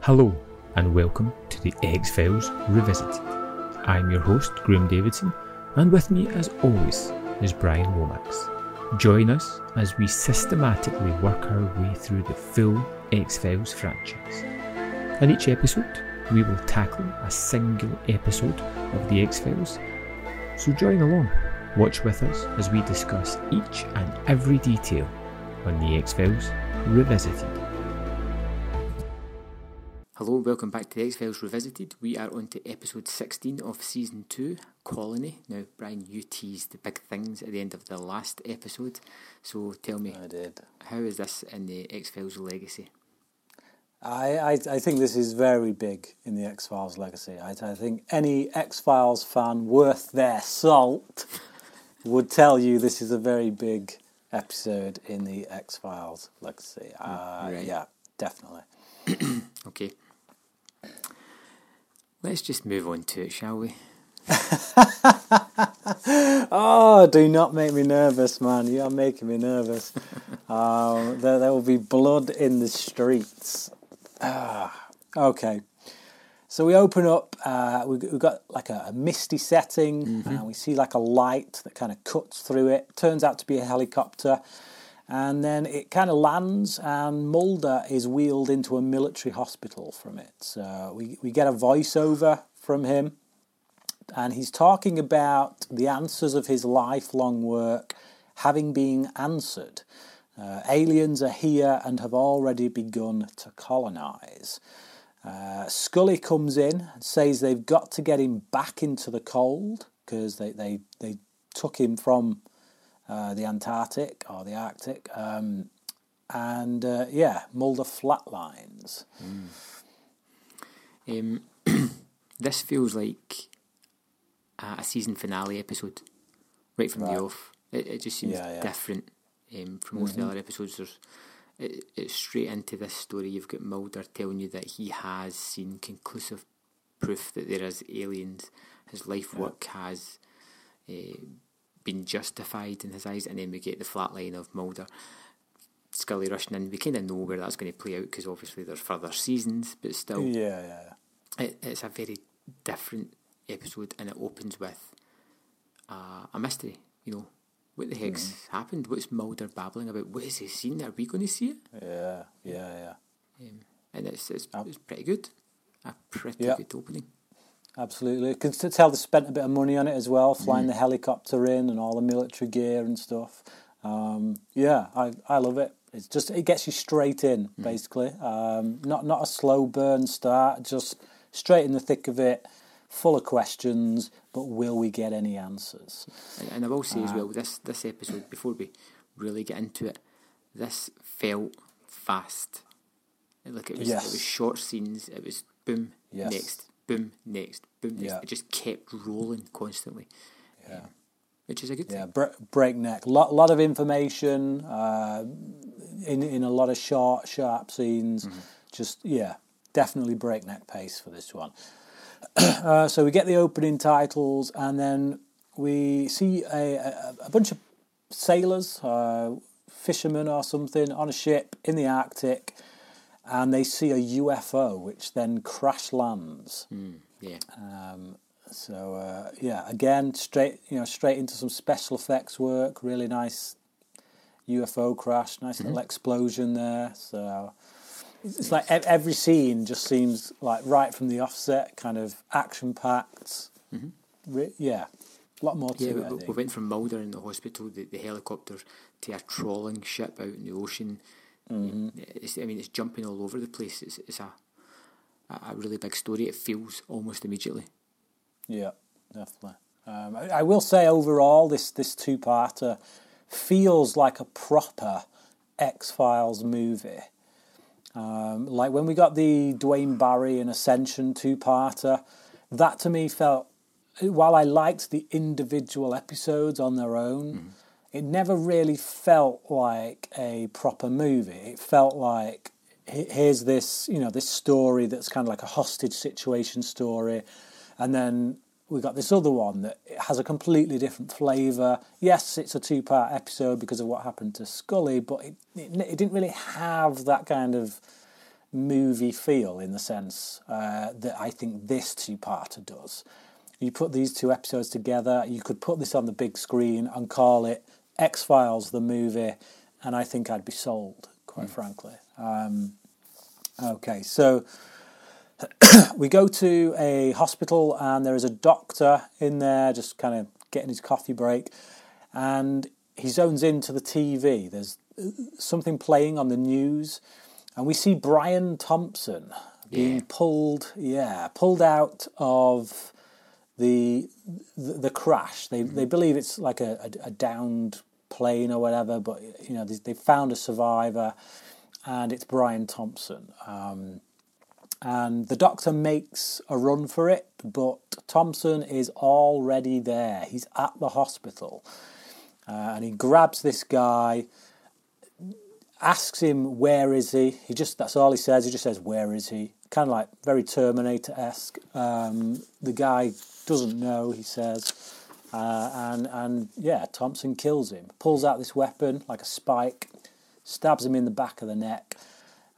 Hello, and welcome to the X Files Revisited. I'm your host, Graham Davidson, and with me, as always, is Bryan Lomax. Join us as we systematically work our way through the full X Files franchise. In each episode, we will tackle a single episode of the X Files. So join along, watch with us as we discuss each and every detail on the X Files Revisited. Hello, welcome back to the X Files Revisited. We are on to episode 16 of season 2, Colony. Now, Bryan, you teased the big things at the end of the last episode, so tell me, I did. how is this in the X Files legacy? I, I, I think this is very big in the X Files legacy. I, I think any X Files fan worth their salt would tell you this is a very big episode in the X Files legacy. Uh, right. Yeah, definitely. Okay. Let's just move on to it, shall we? Oh, do not make me nervous, man. You are making me nervous. um, there, there will be blood in the streets. Ah, okay. So we open up. Uh, we, we've got like a, a misty setting, and we see like a light that kind of cuts through it. Turns out to be a helicopter, and then it kind of lands, and Mulder is wheeled into a military hospital from it. So we we get a voiceover from him and he's talking about the answers of his lifelong work having been answered. Uh, aliens are here and have already begun to colonize. Uh, Scully comes in and says they've got to get him back into the cold because they, they, they took him from uh, the Antarctic or the Arctic. Um, and uh, yeah, Mulder flatlines. Um, this feels like a, a season finale episode, right from Right. the off. It, it just seems Yeah, Mm-hmm. yeah. different um, from most of the other episodes. There's, it, it's straight into this story. You've got Mulder telling you that he has seen conclusive proof that there is aliens. His life work has uh, been justified in his eyes, and then we get the flat line of Mulder. Scully rushing in. We kind of know where that's going to play out because obviously there's further seasons, but still, Yeah, yeah, yeah. it, it's a very different episode and it opens with uh, a mystery. You know, what the heck's happened? What's Mulder babbling about? What has he seen? Are we going to see it? Yeah, yeah, yeah. Um, and it's, it's, it's pretty good. A pretty good opening. Absolutely. Can t- tell they spent a bit of money on it as well, flying the helicopter in and all the military gear and stuff. Um, yeah, I, I love it. It's just it gets you straight in, basically. Um, not not a slow burn start, just straight in the thick of it, full of questions. But will we get any answers? And, and I will say as well, this this episode before we really get into it, this felt fast. Like it was, Yes. it was short scenes. It was boom, Yes. next, boom, next, boom. Yeah. It just kept rolling constantly, Yeah. which is a good Yeah, thing. bre- breakneck. Lot lot of information uh, in in a lot of short, sharp scenes. Just yeah, definitely breakneck pace for this one. uh, so we get the opening titles, and then we see a, a, a bunch of sailors, uh, fishermen or something, on a ship in the Arctic, and they see a UFO, which then crash lands. Yeah. Um, so uh, yeah, again, straight you know straight into some special effects work. Really nice UFO crash, nice little explosion there. So it's it's like every scene just seems like right from the offset, kind of action packed. Re- yeah, a lot more to Yeah, it. we, we- we went from Mulder in the hospital, the, the helicopter, to a trawling ship out in the ocean. Mm-hmm. It's, I mean, it's jumping all over the place. It's, it's a, a a really big story. It feels almost immediately. Yeah, definitely. Um, I, I will say overall, this this two parter feels like a proper X Files movie. Um, like when we got the Duane Barry and Ascension two parter, that to me felt. While I liked the individual episodes on their own, it never really felt like a proper movie. It felt like here's this, you know, this story that's kind of like a hostage situation story, and then we've got this other one that has a completely different flavour. Yes, it's a two-part episode because of what happened to Scully, but it, it, it didn't really have that kind of movie feel in the sense uh, that I think this two-parter does. You put these two episodes together, you could put this on the big screen and call it X Files the movie, and I think I'd be sold, quite mm. frankly. Um, okay, so we go to a hospital, and there is a doctor in there just kind of getting his coffee break, and he zones into the TV. There's uh, something playing on the news, and we see Brian Thompson being yeah. pulled, yeah, pulled out of the the, the crash. They mm-hmm. they believe it's like a, a, a, downed plane or whatever, but you know they, they found a survivor, and it's Brian Thompson. Um, and the doctor makes a run for it, but Thompson is already there. He's at the hospital, uh, and he grabs this guy, asks him where is he. He just that's all he says. He just says where is he. Kind of like very Terminator esque. Um, the guy doesn't know. He says. Uh, and and yeah, Thompson kills him. Pulls out this weapon like a spike, stabs him in the back of the neck,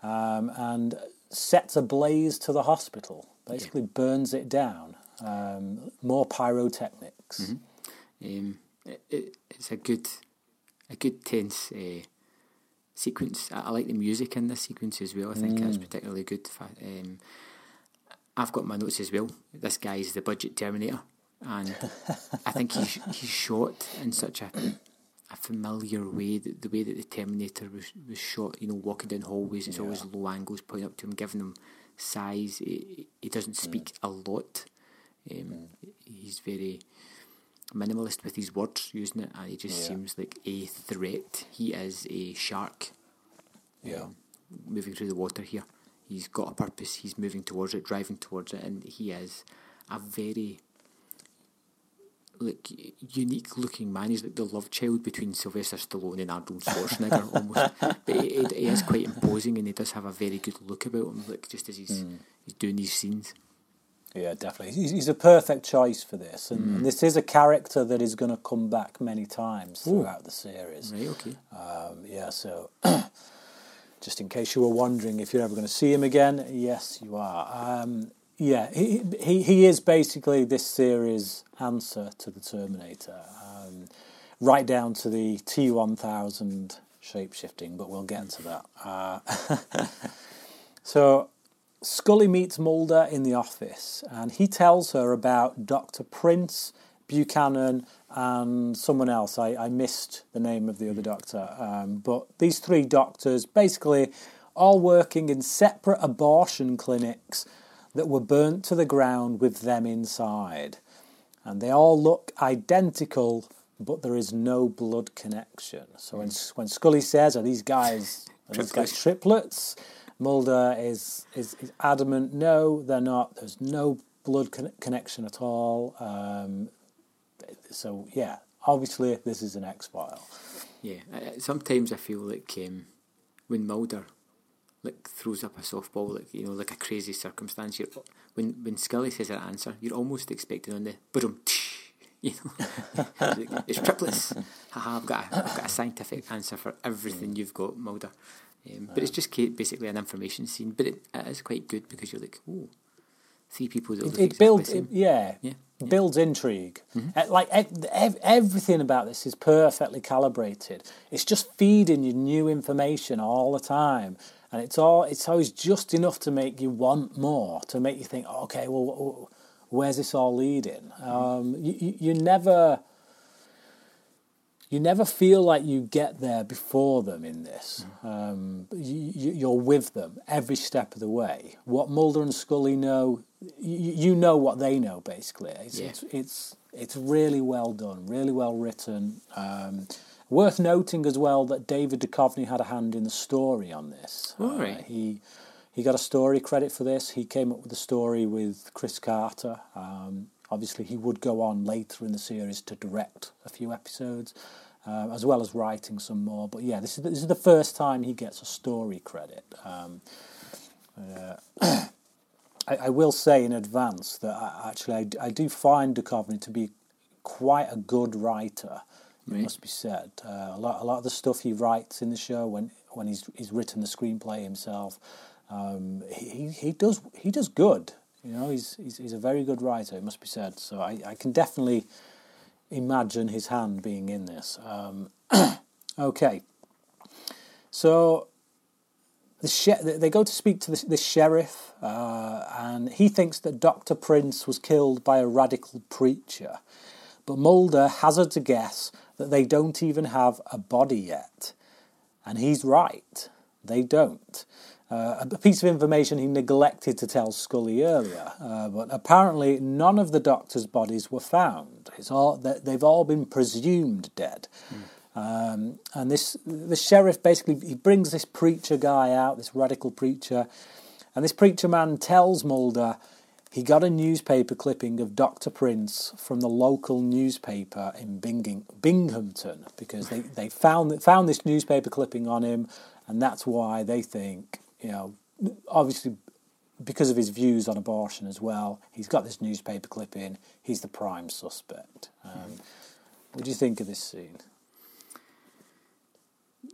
um, and sets ablaze to the hospital. Basically, yeah. burns it down. Um, more pyrotechnics. Mm-hmm. Um, it, it, it's a good, a good tense uh, sequence. I, I, like the music in this sequence as well. I think mm. that's particularly good. Um, I've got my notes as well. This guy is the budget Terminator, and I think he's he's shot in such a a familiar way. The, the way that the Terminator was, was shot, you know, walking down hallways, it's yeah. always low angles pointing up to him, giving him size. He, he doesn't speak a lot. Um. He's very minimalist with his words, using it, and he just seems like a threat. He is a shark. Yeah. Um, moving through the water here. He's got a purpose. He's moving towards it, driving towards it, and he is a very like unique looking man. He's like the love child between Sylvester Stallone and Arnold Schwarzenegger almost. But he, he, he, is quite imposing and he does have a very good look about him, like just as he's mm. he's doing these scenes. Yeah, definitely. He's, he's a perfect choice for this, and, mm. and, this is a character that is going to come back many times throughout Ooh. the series. Right. Okay. Um, yeah. So. just in case you were wondering if you're ever going to see him again, yes, you are. Um, yeah, he, he he is basically this series' answer to the Terminator, um, right down to the T one thousand shapeshifting. But we'll get to that. Uh, so Scully meets Mulder in the office, and he tells her about Doctor Prince Buchanan and someone else. I, I missed the name of the other doctor, um, but these three doctors basically all working in separate abortion clinics that were burnt to the ground with them inside. And they all look identical, but there is no blood connection. So when, when Scully says, Are these guys, are these guys triplets? Mulder is, is, is adamant, No, they're not. There's no blood con- connection at all. Um, so, yeah, obviously, this is an X file. Yeah, sometimes I feel like um, when Mulder like throws up a softball, like you know, like a crazy circumstance. You're, when when Scully says her answer, you're almost expecting on the boom, you know, it's triplets. Haha, I've got a, I've got a scientific answer for everything you've got, Mulder. Um, but it's just basically an information scene, but it, it is quite good because you're like, oh, three people that it, it builds, it, yeah, yeah, yeah, builds intrigue. Mm-hmm. Uh, like everything about this is perfectly calibrated. It's just feeding you new information all the time and it's all it's always just enough to make you want more, to make you think, okay, well, where's this all leading? Um, you, you never you never feel like you get there before them in this. Um, you, are with them every step of the way. What Mulder and Scully know, you, you know what they know. Basically, it's, yeah. it's, it's it's really well done, really well written. Um, Worth noting as well that David Duchovny had a hand in the story on this. All right. Uh, he he got a story credit for this. He came up with the story with Chris Carter. Um, obviously, he would go on later in the series to direct a few episodes, uh, as well as writing some more. But yeah, this is this is the first time he gets a story credit. Um, uh, I, I, will say in advance that I, actually I, I do find Duchovny to be quite a good writer it right. must be said. Uh, a lot, a lot of the stuff he writes in the show when when he's he's written the screenplay himself, Um, he, he does he does good. You know, he's, he's he's a very good writer. It must be said. So I, I can definitely imagine his hand being in this. Um, okay, so the she- they go to speak to the, the sheriff, uh, and he thinks that Doctor Prince was killed by a radical preacher, but Mulder hazards a guess that they don't even have a body yet, and he's right. They don't. Uh, a piece of information he neglected to tell Scully earlier, uh, but apparently none of the doctor's bodies were found. It's all they've all been presumed dead. Mm. Um, and this the sheriff basically he brings this preacher guy out, this radical preacher, and this preacher man tells Mulder he got a newspaper clipping of Dr. Prince from the local newspaper in Binging, Binghamton because they, they found found this newspaper clipping on him, and that's why they think you know obviously because of his views on abortion as well. He's got this newspaper clipping. He's the prime suspect. Um, what do you think of this scene?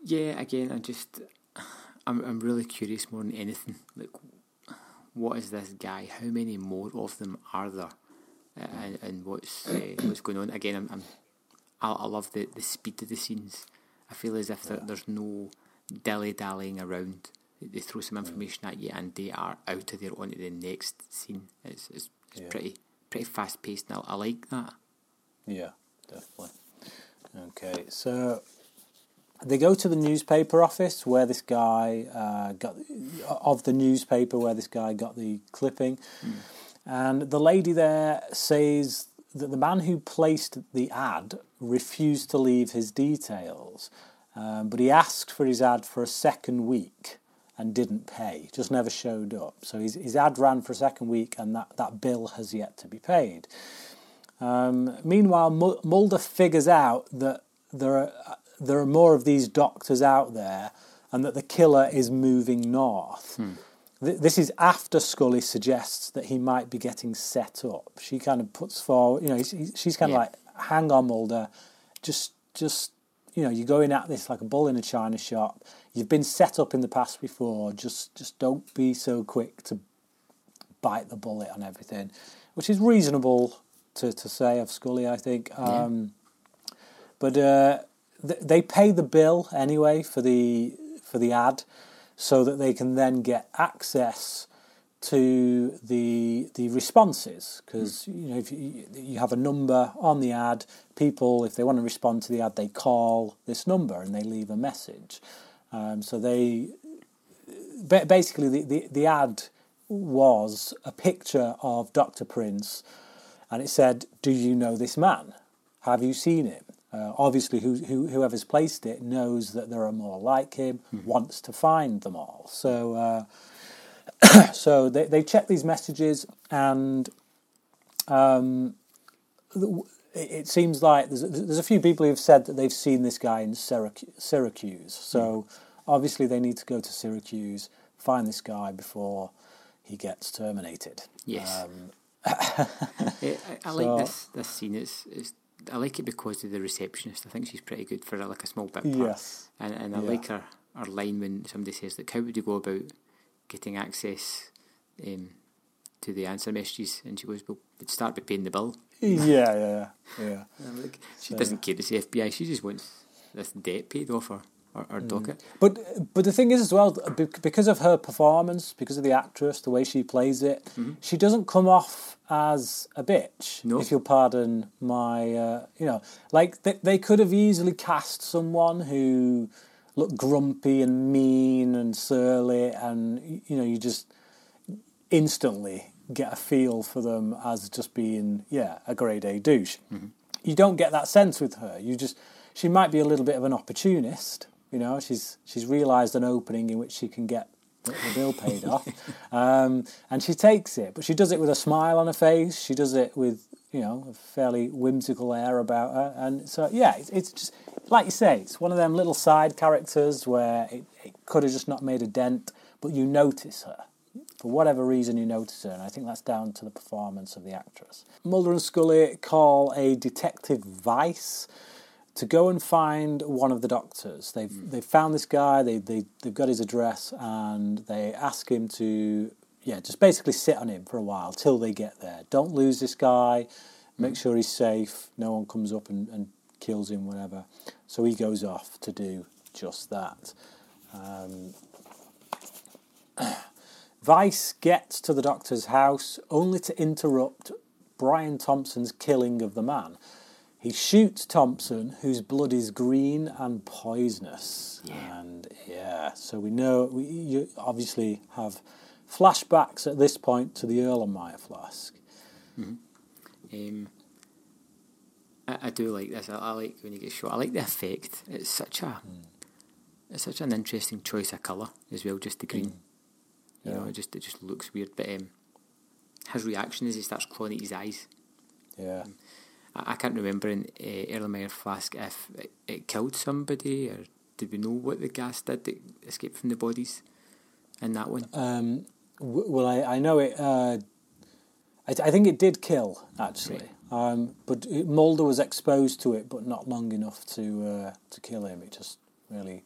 Yeah, again, I just, I'm, I'm really curious more than anything. Like, what is this guy? How many more of them are there? Uh, and, and what's uh, what's going on? Again, I'm, I'm I, I, love the, the speed of the scenes. I feel as if yeah. there, there's no dilly dallying around. They throw some information at you, and they are out of there onto the next scene. It's it's, it's yeah. pretty pretty fast paced. Now I like that. Yeah, definitely. Okay, so they go to the newspaper office where this guy uh, got of the newspaper where this guy got the clipping, mm. and the lady there says that the man who placed the ad refused to leave his details, um, but he asked for his ad for a second week and didn't pay, just never showed up. So his, his ad ran for a second week, and that, that bill has yet to be paid. Um, meanwhile, Mulder figures out that there are there are more of these doctors out there and that the killer is moving north. Hmm. This is after Scully suggests that he might be getting set up. She kind of puts forward, you know, she's kind of yeah. like, hang on, Mulder, just, just, you know, you're going at this like a bull in a china shop. You've been set up in the past before. Just, just don't be so quick to bite the bullet on everything, which is reasonable to, to say of Scully, I think. Um, yeah. But uh, they pay the bill anyway for the for the ad, so that they can then get access to the the responses because you know if you, you have a number on the ad, people if they want to respond to the ad, they call this number and they leave a message. Um, so they basically the, the, the ad was a picture of Dr. Prince, and it said, "Do you know this man? Have you seen him?" Uh, obviously, who, who, whoever's placed it knows that there are more like him, mm-hmm. wants to find them all. So, uh, so they, they check these messages, and um, it seems like there's, there's a few people who've said that they've seen this guy in Syracuse. So, mm. obviously, they need to go to Syracuse, find this guy before he gets terminated. Yes. Um, I, I, so, like this this scene. It's, it's I like it because of the receptionist. I think she's pretty good for like a small bit part. Yes. And and I yeah. like her her line when somebody says like, "How would you go about getting access um, to the answer messages?" And she goes, "Well, we'd start by paying the bill." Yeah, yeah, yeah. like, she so, doesn't care to the FBI. She just wants this debt paid off her or, or mm. docket. But but the thing is as well, because of her performance, because of the actress, the way she plays it, mm-hmm. she doesn't come off as a bitch. No. If you'll pardon my, uh, you know, like they, they could have easily cast someone who looked grumpy and mean and surly, and you know, you just instantly get a feel for them as just being yeah a grade A douche. Mm-hmm. You don't get that sense with her. You just she might be a little bit of an opportunist, you know, she's she's realised an opening in which she can get the, bill paid off, um, and she takes it. But she does it with a smile on her face. She does it with you know a fairly whimsical air about her, and so yeah, it's, it's just like you say, it's one of them little side characters where it, it could have just not made a dent, but you notice her for whatever reason you notice her, and I think that's down to the performance of the actress. Mulder and Scully call a detective Weiss to go and find one of the doctors. They've they've found this guy. They they they've got his address, and they ask him to yeah, just basically sit on him for a while till they get there. Don't lose this guy. Make sure he's safe. No one comes up and, and kills him, whatever. So he goes off to do just that. Um, Weiss gets to the doctor's house only to interrupt Brian Thompson's killing of the man. He shoots Thompson, whose blood is green and poisonous. Yeah. And yeah, so we know, we you obviously have flashbacks at this point to the Erlenmeyer flask. Um, I, I do like this. I, I like when you get shot. I like the effect. It's such a, it's such an interesting choice of colour as well. Just the green. You know, it just it just looks weird. But um, his reaction is he starts clawing at his eyes. Yeah. I, I can't remember in uh, Erlenmeyer Flask if it, it killed somebody or did we know what the gas did that escaped from the bodies in that one? Um, w- well, I, I know it. Uh, I, I think it did kill actually, um, but it, Mulder was exposed to it, but not long enough to uh, to kill him. It just really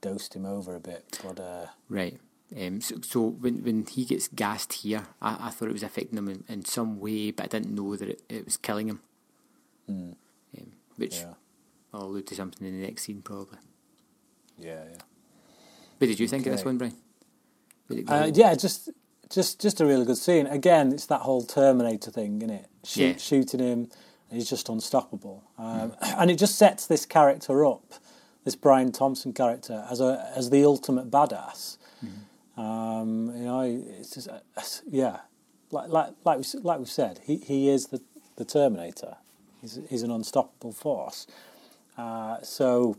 dosed him over a bit. But uh, Right. Um, so, so when when he gets gassed here, I, I thought it was affecting him in, in some way, but I didn't know that it, it was killing him. Um, which yeah, I'll allude to something in the next scene probably. yeah, yeah. What did you think of this one, Bryan? Did it go- Uh, yeah, just just just a really good scene. Again, it's that whole Terminator thing, isn't it? Shoot, Yeah. Shooting him, and he's just unstoppable, um, and it just sets this character up, this Brian Thompson character, as a as the ultimate badass. Um, you know, it's just uh, yeah, like like like we like we said, he he is the the Terminator. He's he's an unstoppable force. Uh, so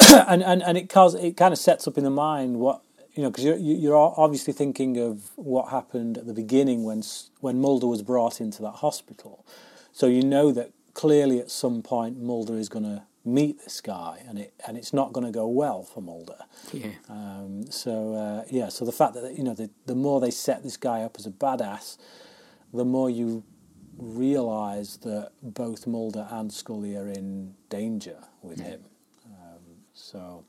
and, and, and it cause it kind of sets up in the mind what you know because you're you're obviously thinking of what happened at the beginning when when Mulder was brought into that hospital, so you know that clearly at some point Mulder is going to meet this guy and it and it's not going to go well for Mulder. yeah. Um, so uh, yeah, so the fact that you know the the more they set this guy up as a badass, the more you realise that both Mulder and Scully are in danger with him. Um, so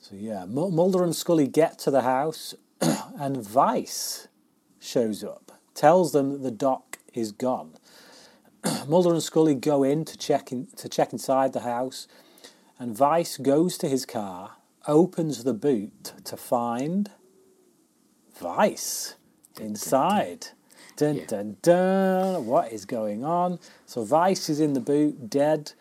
so yeah, Mul- Mulder and Scully get to the house, and Weiss shows up, tells them that the doc is gone. Mulder and Scully go in to check in, to check inside the house, and Weiss goes to his car, opens the boot to find Weiss inside. Dun, Yeah. dun, dun. What is going on? So Weiss is in the boot, dead,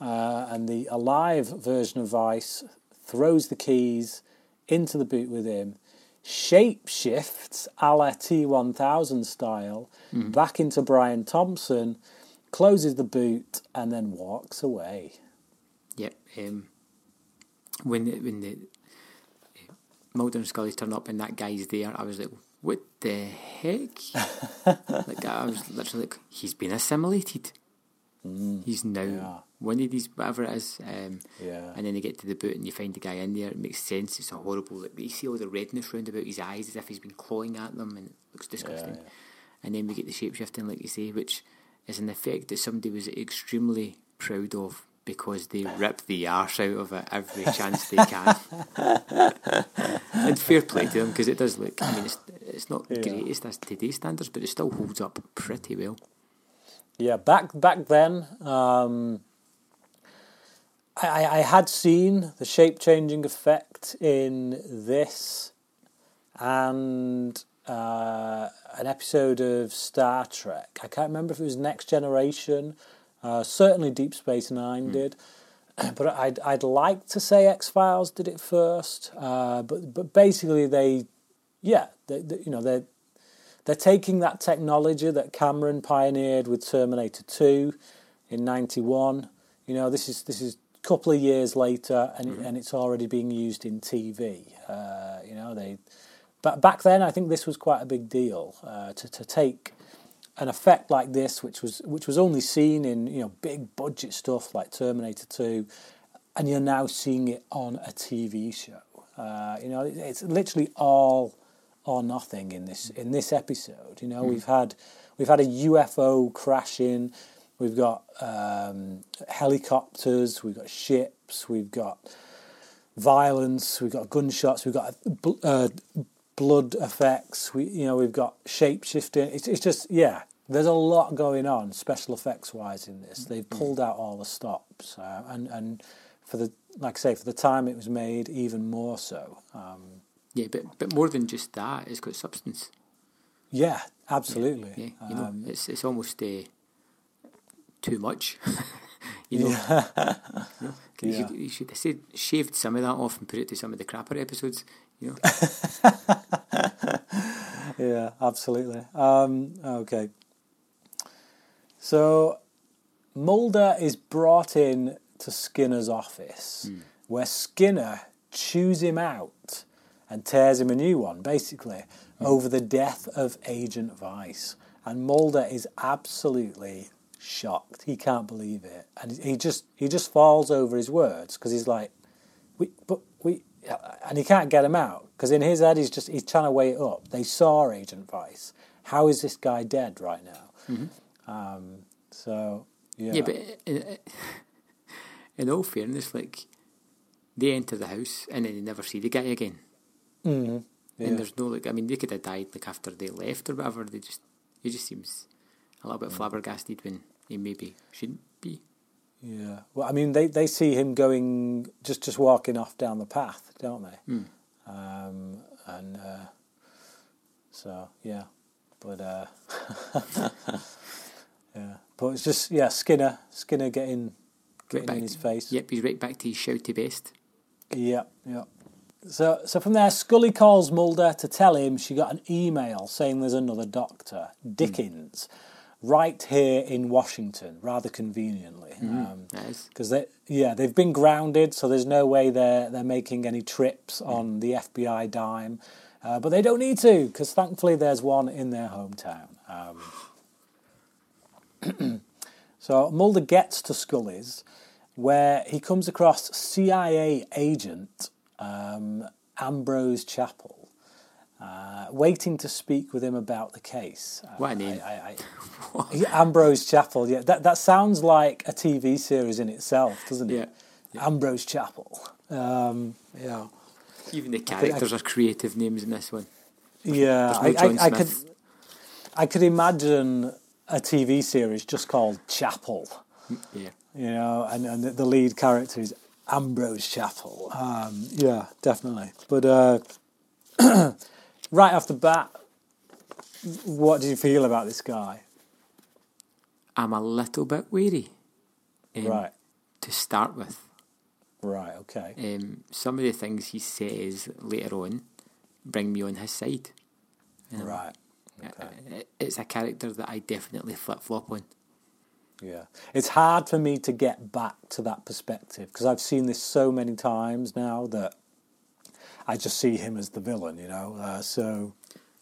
uh, and the alive version of Weiss throws the keys into the boot with him, shapeshifts a la T1000 style back into Brian Thompson, closes the boot, and then walks away. Yep. Um, when the, when the uh, Mulder and Scully turn up and that guy's there, I was like, "What the heck?" like I was literally like, "He's been assimilated. He's now yeah. one of these whatever it is." Um, Yeah. And then they get to the boot and you find the guy in there. It makes sense. It's a horrible. Like, you see all the redness round about his eyes as if he's been clawing at them, and it looks disgusting. yeah. And then we get the shapeshifting, like you say, which is an effect that somebody was extremely proud of because they rip the arse out of it every chance they can. and fair play to them because it does look. I mean, it's it's not Yeah. greatest as today's standards, but it still holds up pretty well. Yeah, back back then, um, I, I I had seen the shape changing effect in this and uh, an episode of Star Trek. I can't remember if it was Next Generation. Uh, certainly, Deep Space Nine did. But I'd I'd like to say X Files did it first. Uh, but but basically they, yeah, they, they, you know they they're taking that technology that Cameron pioneered with Terminator 2 in 91. You know, this is this is a couple of years later and, it, and it's already being used in TV. Uh, you know, they but back then I think this was quite a big deal uh, to to take an effect like this which was which was only seen in, you know, big budget stuff like Terminator 2 and you're now seeing it on a TV show. Uh, you know, it- it's literally all or nothing in this in this episode. You know, we've had we've had a UFO crashing, We've got um, helicopters, we've got ships, we've got violence, we've got gunshots, we've got uh, blood effects. We, you know, we've got shape shifting. It's, it's just yeah. There's a lot going on special effects wise in this. They've pulled out all the stops, uh, and and for the like I say for the time it was made, even more so. Um, Yeah, but but more than just that, it's got substance. yeah, absolutely. Yeah, you know, Um, it's it's almost uh, too much. you know, you, know? You, Yeah. should, you should have said, shaved some of that off and put it to some of the crapper episodes. You know, yeah, absolutely. Um, okay. So Mulder is brought in to Skinner's office, where Skinner chews him out and tears him a new one, basically, over the death of Agent Weiss. And Mulder is absolutely shocked. He can't believe it, and he just he just falls over his words because he's like, "We, but we," and he can't get him out because in his head he's just he's trying to weigh it up. They saw Agent Weiss. How is this guy dead right now? Um, so yeah, yeah, but in, in all fairness, like they enter the house and then they never see the guy again. Mhm. And there's no like, I mean, they could have died like after they left or whatever. They just, he just seems a little bit Mm. flabbergasted when he maybe shouldn't be. Yeah. Well, I mean, they, they see him going just just walking off down the path, don't they? Hmm. Um, and uh, so yeah, but uh, yeah, but it's just yeah, Skinner Skinner getting getting back- in his face. Yep, he's right back to his shouty best. Yeah, yeah. So, so from there, Scully calls Mulder to tell him she got an email saying there's another doctor, Dickens, right here in Washington, rather conveniently. Um, That is. because they yeah they've been grounded so there's no way they're they're making any trips on the FBI dime uh, but they don't need to because thankfully there's one in their hometown um, so Mulder gets to Scully's where he comes across CIA agent um, Ambrose Chapel uh, waiting to speak with him about the case. Uh, What name. I, I, I, Ambrose Chapel, yeah, that that sounds like a TV series in itself, doesn't it? Yeah, Ambrose Chapel. Um, yeah, Even the characters are creative names in this one. yeah. No I, could, I could imagine a TV series just called Chapel. Yeah. You know, and, and the, the lead character is Ambrose Chapel. Um, yeah, definitely. But uh, right off the bat, what do you feel about this guy? I'm a little bit wary. um, Right, To start with, right, okay. um, some of the things he says later on bring me on his side. Um, Right. It- It's a character that I definitely flip flop on. Yeah, it's hard for me to get back to that perspective because I've seen this so many times now that I just see him as the villain, you know. Uh, so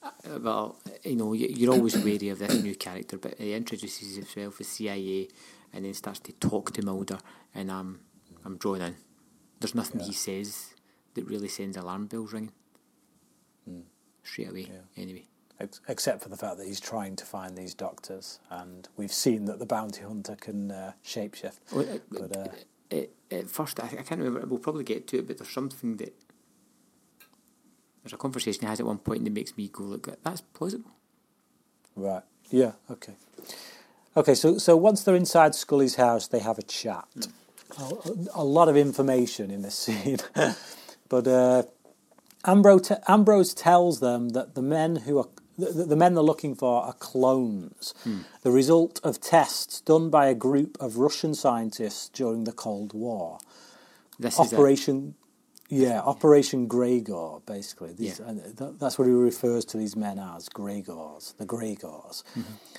Uh, Well, you know, you- you're always wary of this new character, but he introduces himself as CIA and then starts to talk to Mulder, and I'm, I'm drawn in. There's nothing Yeah. he says that really sends alarm bells ringing. Straight away. Yeah. anyway. except for the fact that he's trying to find these doctors, and we've seen that the bounty hunter can uh, shapeshift. Well, it- But uh, At, at first, I, I can't remember, we'll probably get to it, but there's something that. There's a conversation he has at one point that makes me go, look, that's plausible. right, yeah, okay, okay. So so once they're inside Scully's house, they have a chat. A, a lot of information in this scene, but uh, Ambrose, te- Ambrose tells them that the men who are the, the men they're looking for are clones, the result of tests done by a group of Russian scientists during the Cold War. This is. Operation, yeah, Operation Gregor, basically. These, Yeah. and th- that's what he refers to these men as, Gregors, the Gregors.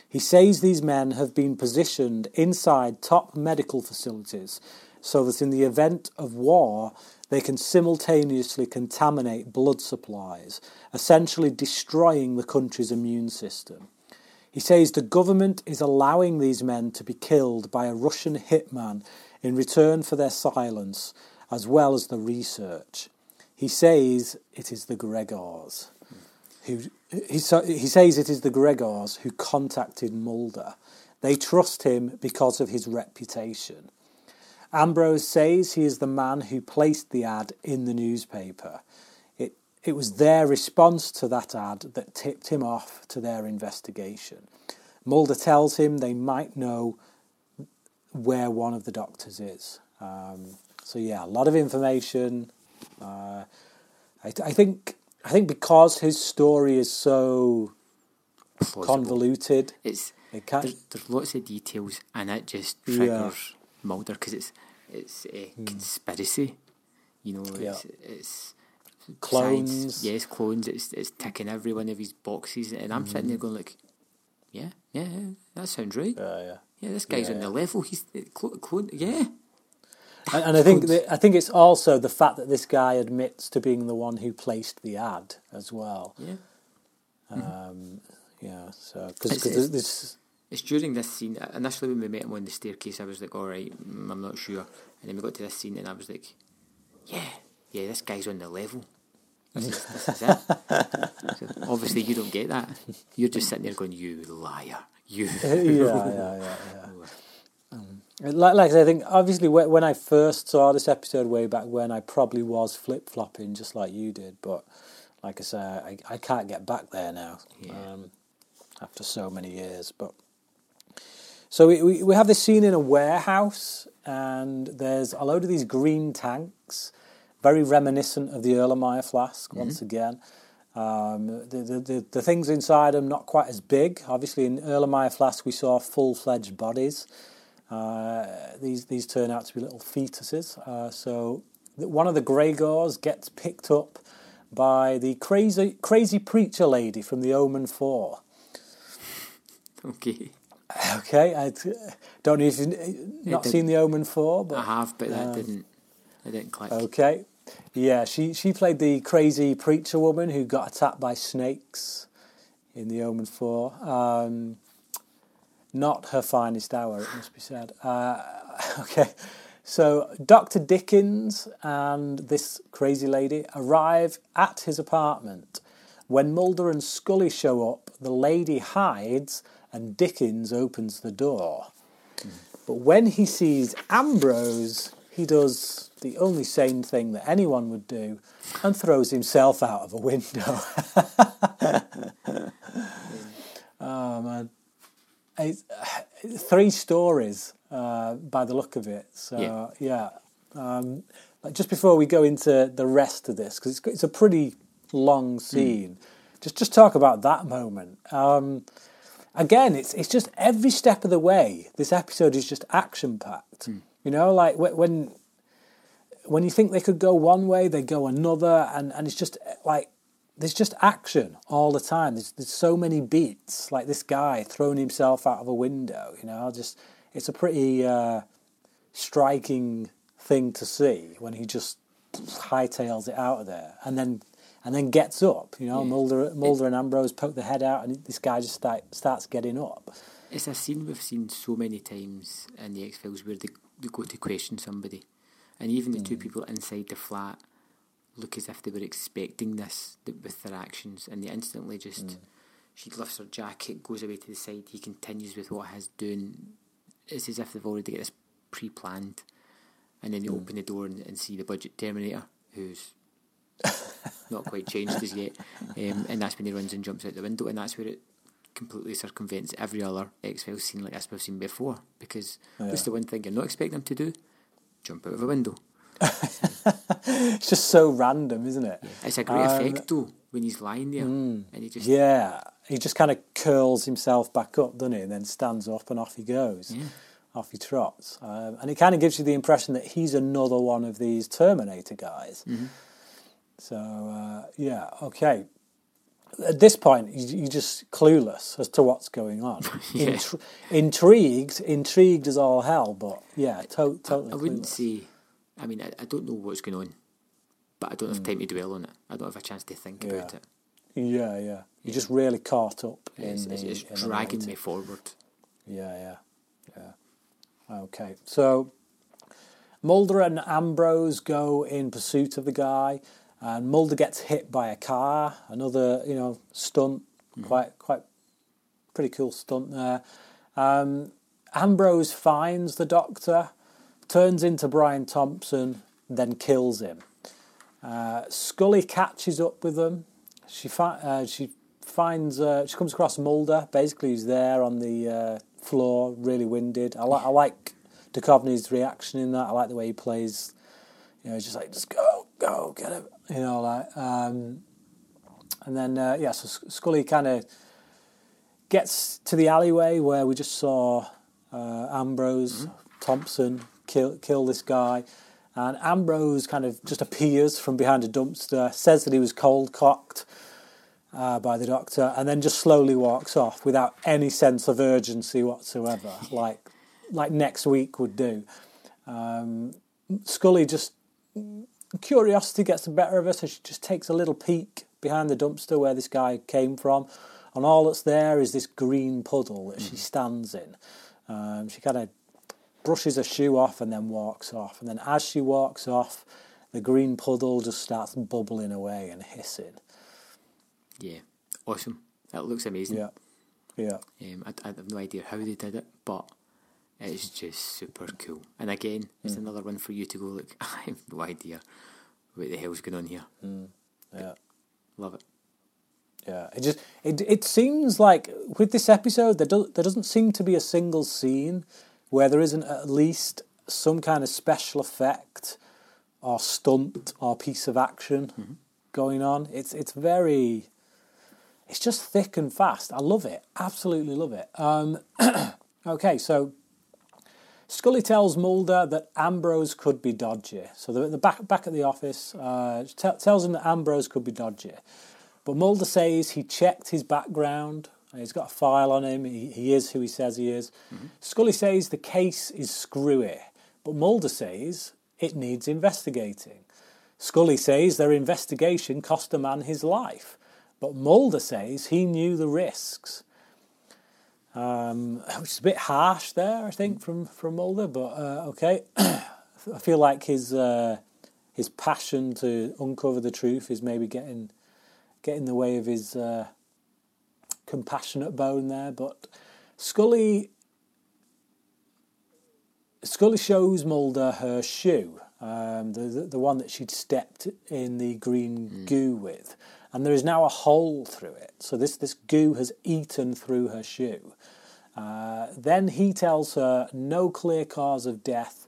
He says these men have been positioned inside top medical facilities so that in the event of war, they can simultaneously contaminate blood supplies, essentially destroying the country's immune system. He says the government is allowing these men to be killed by a Russian hitman in return for their silence, as well as the research. He says it is the Gregors who he, he says it is the Gregors who contacted Mulder. They trust him because of his reputation. Ambrose says he is the man who placed the ad in the newspaper. It, it was their response to that ad that tipped him off to their investigation. Mulder tells him they might know where one of the doctors is. Um, so yeah, a lot of information. Uh, I, I think I think because his story is so Plausible. convoluted, It's it can't. there's, there's lots of details, and it just Yeah. triggers Mulder because it's it's a conspiracy. You know, Yeah. it's it's Clones. science- yes, clones. It's it's ticking every one of his boxes, and I'm sitting there Mm-hmm. going like, yeah, yeah, yeah, that sounds right. Yeah, yeah. Yeah, this guy's Yeah, on the level. He's uh, clo- clone. Yeah, And, and I think that, I think it's also the fact that this guy admits to being the one who placed the ad as well. yeah. Um, yeah, so because It's- it's- this It's during this scene. Initially, when we met him on the staircase, I was like, "All right, mm, I'm not sure." And then we got to this scene, and I was like, "Yeah, yeah, this guy's on the level. This is, this is it." So, obviously, you don't get that. You're just sitting there going, "You liar, you." yeah, yeah, yeah, yeah. Um, like, like I said, I think obviously when I first saw this episode way back when, I probably was flip flopping just like you did. But like I say, I, I can't get back there now Yeah. um, after so many years. But so we, we we have this scene in a warehouse, and there's a load of these green tanks, very reminiscent of the Erlenmeyer flask once again. Um, the, the, the, the things inside them not quite as big. Obviously, in Erlenmeyer flask we saw full fledged bodies. Uh, these these turn out to be little fetuses. Uh, so th- one of the Gregors gets picked up by the crazy crazy preacher lady from the Omen Four. okay, Okay, I don't know if you've not seen the Omen Four, but I have, but that didn't. That didn't click. okay, yeah, she she played the crazy preacher woman who got attacked by snakes in the Omen Four. Um, not her finest hour, it must be said. Uh, okay, so Dr. Dickens and this crazy lady arrive at his apartment. When Mulder and Scully show up, the lady hides and Dickens opens the door. But when he sees Ambrose, he does the only sane thing that anyone would do and throws himself out of a window. oh, man. It's, three stories uh, by the look of it. So, yeah. Um, like just before we go into the rest of this, because it's, it's a pretty long scene, just just talk about that moment. Um, again, it's it's just every step of the way. This episode is just action packed. You know, like when when you think they could go one way, they go another, and, and it's just like there's just action all the time. There's there's so many beats, like this guy throwing himself out of a window. You know, just it's a pretty uh, striking thing to see when he just hightails it out of there, and then and then gets up. You know, Yeah. Mulder Mulder and Ambrose poke their head out, and this guy just start, starts getting up. It's a scene we've seen so many times in the X Files where they, they go to question somebody, and even the two people inside the flat look as if they were expecting this th- with their actions, and they instantly just. She lifts her jacket, goes away to the side. He continues with what he's doing. It's as if they've already got this pre-planned, and then you open the door and, and see the budget Terminator, who's not quite changed as yet, um, and that's when he runs and jumps out the window, and that's where it completely circumvents every other X Files scene like this we've seen before. Because that's the one thing you're not expecting them to do: jump out of a window. It's just so random, isn't it? It's a great Um, effect though when he's lying there and he just Yeah, he just kind of curls himself back up, doesn't he? And then stands up and off he goes. Yeah. Off he trots. Um, and it kind of gives you the impression that he's another one of these Terminator guys. Mm-hmm. So, uh, yeah, okay. At this point, you- you're just clueless as to what's going on. Yeah. Intri- intrigued, intrigued as all hell, but yeah, to- totally I wouldn't clueless. say. I mean, I, I don't know what's going on, but I don't have time to dwell on it. I don't have a chance to think about Hmm. It. Yeah, yeah. You're just really caught up in It's, the, it's, it's in dragging me forward. Yeah, yeah, yeah. Okay, so Mulder and Ambrose go in pursuit of the guy, and Mulder gets hit by a car. Another, you know, stunt, quite, quite, pretty cool stunt there. Um, Ambrose finds the doctor, turns into Brian Thompson, then kills him. Uh, Scully catches up with them. She fi- uh, she finds uh, she comes across Mulder. Basically, he's there on the uh, floor, really winded. I, li- I like Duchovny's reaction in that. I like the way he plays. You know, he's just like, just go, go, get him. You know, like. Um, and then uh, yeah, so Scully kind of gets to the alleyway where we just saw uh, Ambrose Thompson kill kill this guy. And Ambrose kind of just appears from behind a dumpster, says that he was cold cocked uh, by the doctor, and then just slowly walks off without any sense of urgency whatsoever, like like next week would do. Um, Scully just curiosity gets the better of her, so she just takes a little peek behind the dumpster where this guy came from, and all that's there is this green puddle that she stands in. Um, she kind of brushes her shoe off and then walks off. And then as she walks off, the green puddle just starts bubbling away and hissing. Yeah, awesome. That looks amazing. Yeah, yeah, Um, I, I have no idea how they did it, but it's just super cool. And again, it's another one for you to go look. I have no idea what the hell's going on here. yeah. Love it. Yeah, it just it it seems like with this episode there do, there doesn't seem to be a single scene where there isn't at least some kind of special effect or stunt or piece of action going on. It's it's very it's just thick and fast. I love it. Absolutely love it. Um, okay, so Scully tells Mulder that Ambrose could be dodgy. So they're at the back back at the office. Uh, te- tells him that Ambrose could be dodgy. But Mulder says he checked his background. He's got a file on him. He, he is who he says he is. Scully says the case is screwy. But Mulder says it needs investigating. Scully says their investigation cost a man his life. But Mulder says he knew the risks. Um, which is a bit harsh there, I think, from, from Mulder, but uh, okay. I feel like his uh, his passion to uncover the truth is maybe getting get in the way of his uh, compassionate bone there. But Scully Scully shows Mulder her shoe, um, the, the the one that she'd stepped in the green goo with, and there is now a hole through it. So this this goo has eaten through her shoe. Uh, then he tells her no clear cause of death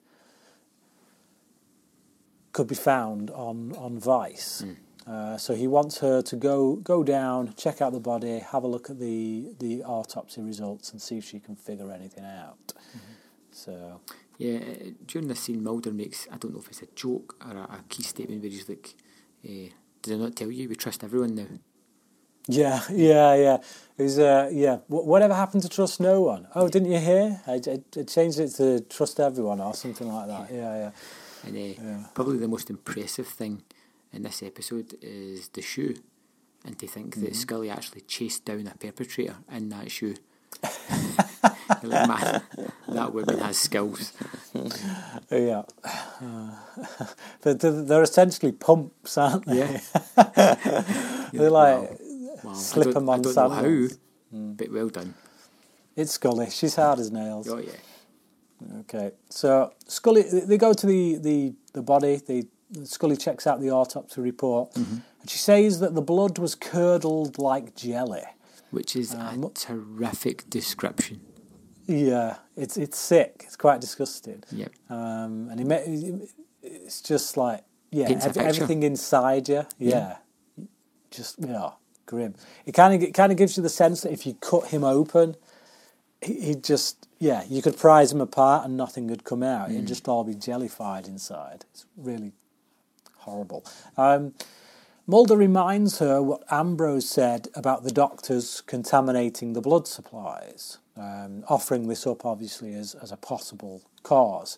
could be found on on Weiss. Uh, so he wants her to go go down, check out the body, have a look at the the autopsy results, and see if she can figure anything out. So Yeah, during this scene, Mulder makes, I don't know if it's a joke or a, a key statement where he's like, uh, did I not tell you we trust everyone now? yeah, yeah, yeah. It was uh, yeah. Wh- whatever happened to trust no one? Oh, didn't you hear? I, I, I changed it to trust everyone or something like that. Yeah, yeah. And uh, Yeah. probably the most impressive thing in this episode is the shoe. And to think Mm-hmm. that Scully actually chased down a perpetrator in that shoe. like, man, that woman has skills. Yeah. but they're, they're essentially pumps, aren't they? Yeah. They're like Wow. Wow. slip I don't, 'em I on don't know how, sandals. but well done. it's Scully. She's hard as nails. Oh, yeah. Okay, so Scully, they go to the the, the body. The Scully checks out the autopsy report, and she says that the blood was curdled like jelly. Which is Um, a terrific description. Yeah, it's it's sick. It's quite disgusting. Yep. Um, and it, it's just like yeah, ev- everything inside you. Yeah, just yeah, grim. It kind of it kind of gives you the sense that if you cut him open, he, he'd just yeah, you could prise him apart and nothing would come out. Mm. It'd just all be jellified inside. It's really horrible. Um, Mulder reminds her what Ambrose said about the doctors contaminating the blood supplies, um, offering this up obviously as, as a possible cause.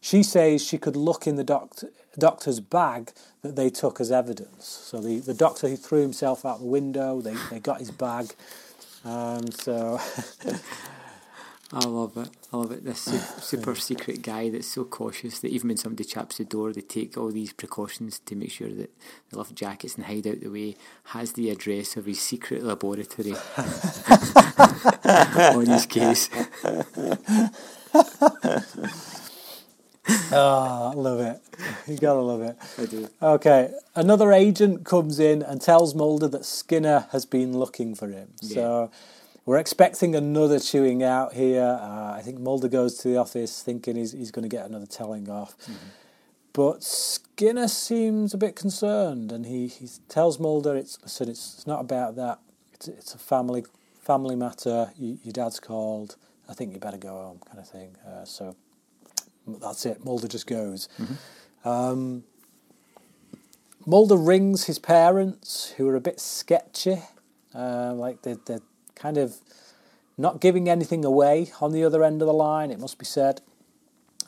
She says she could look in the doctor, doctor's bag that they took as evidence. So the, the doctor who threw himself out the window, they, they got his bag. Um, so I love it. I love it. This super, super secret guy that's so cautious that even when somebody chaps the door, they take all these precautions to make sure that they left jackets and hide out the way. Has the address of his secret laboratory on his case. Oh, ah, I love it. You gotta love it. I do. Okay, another agent comes in and tells Mulder that Skinner has been looking for him. So we're expecting another chewing out here. Uh, I think Mulder goes to the office thinking he's, he's going to get another telling off. But Skinner seems a bit concerned and he, he tells Mulder, it's, listen, it's, it's not about that. It's, it's a family family matter. You, your dad's called. I think you better go home, kind of thing. Uh, so that's it. Mulder just goes. Um, Mulder rings his parents, who are a bit sketchy, uh, like they're, they're kind of not giving anything away on the other end of the line, it must be said.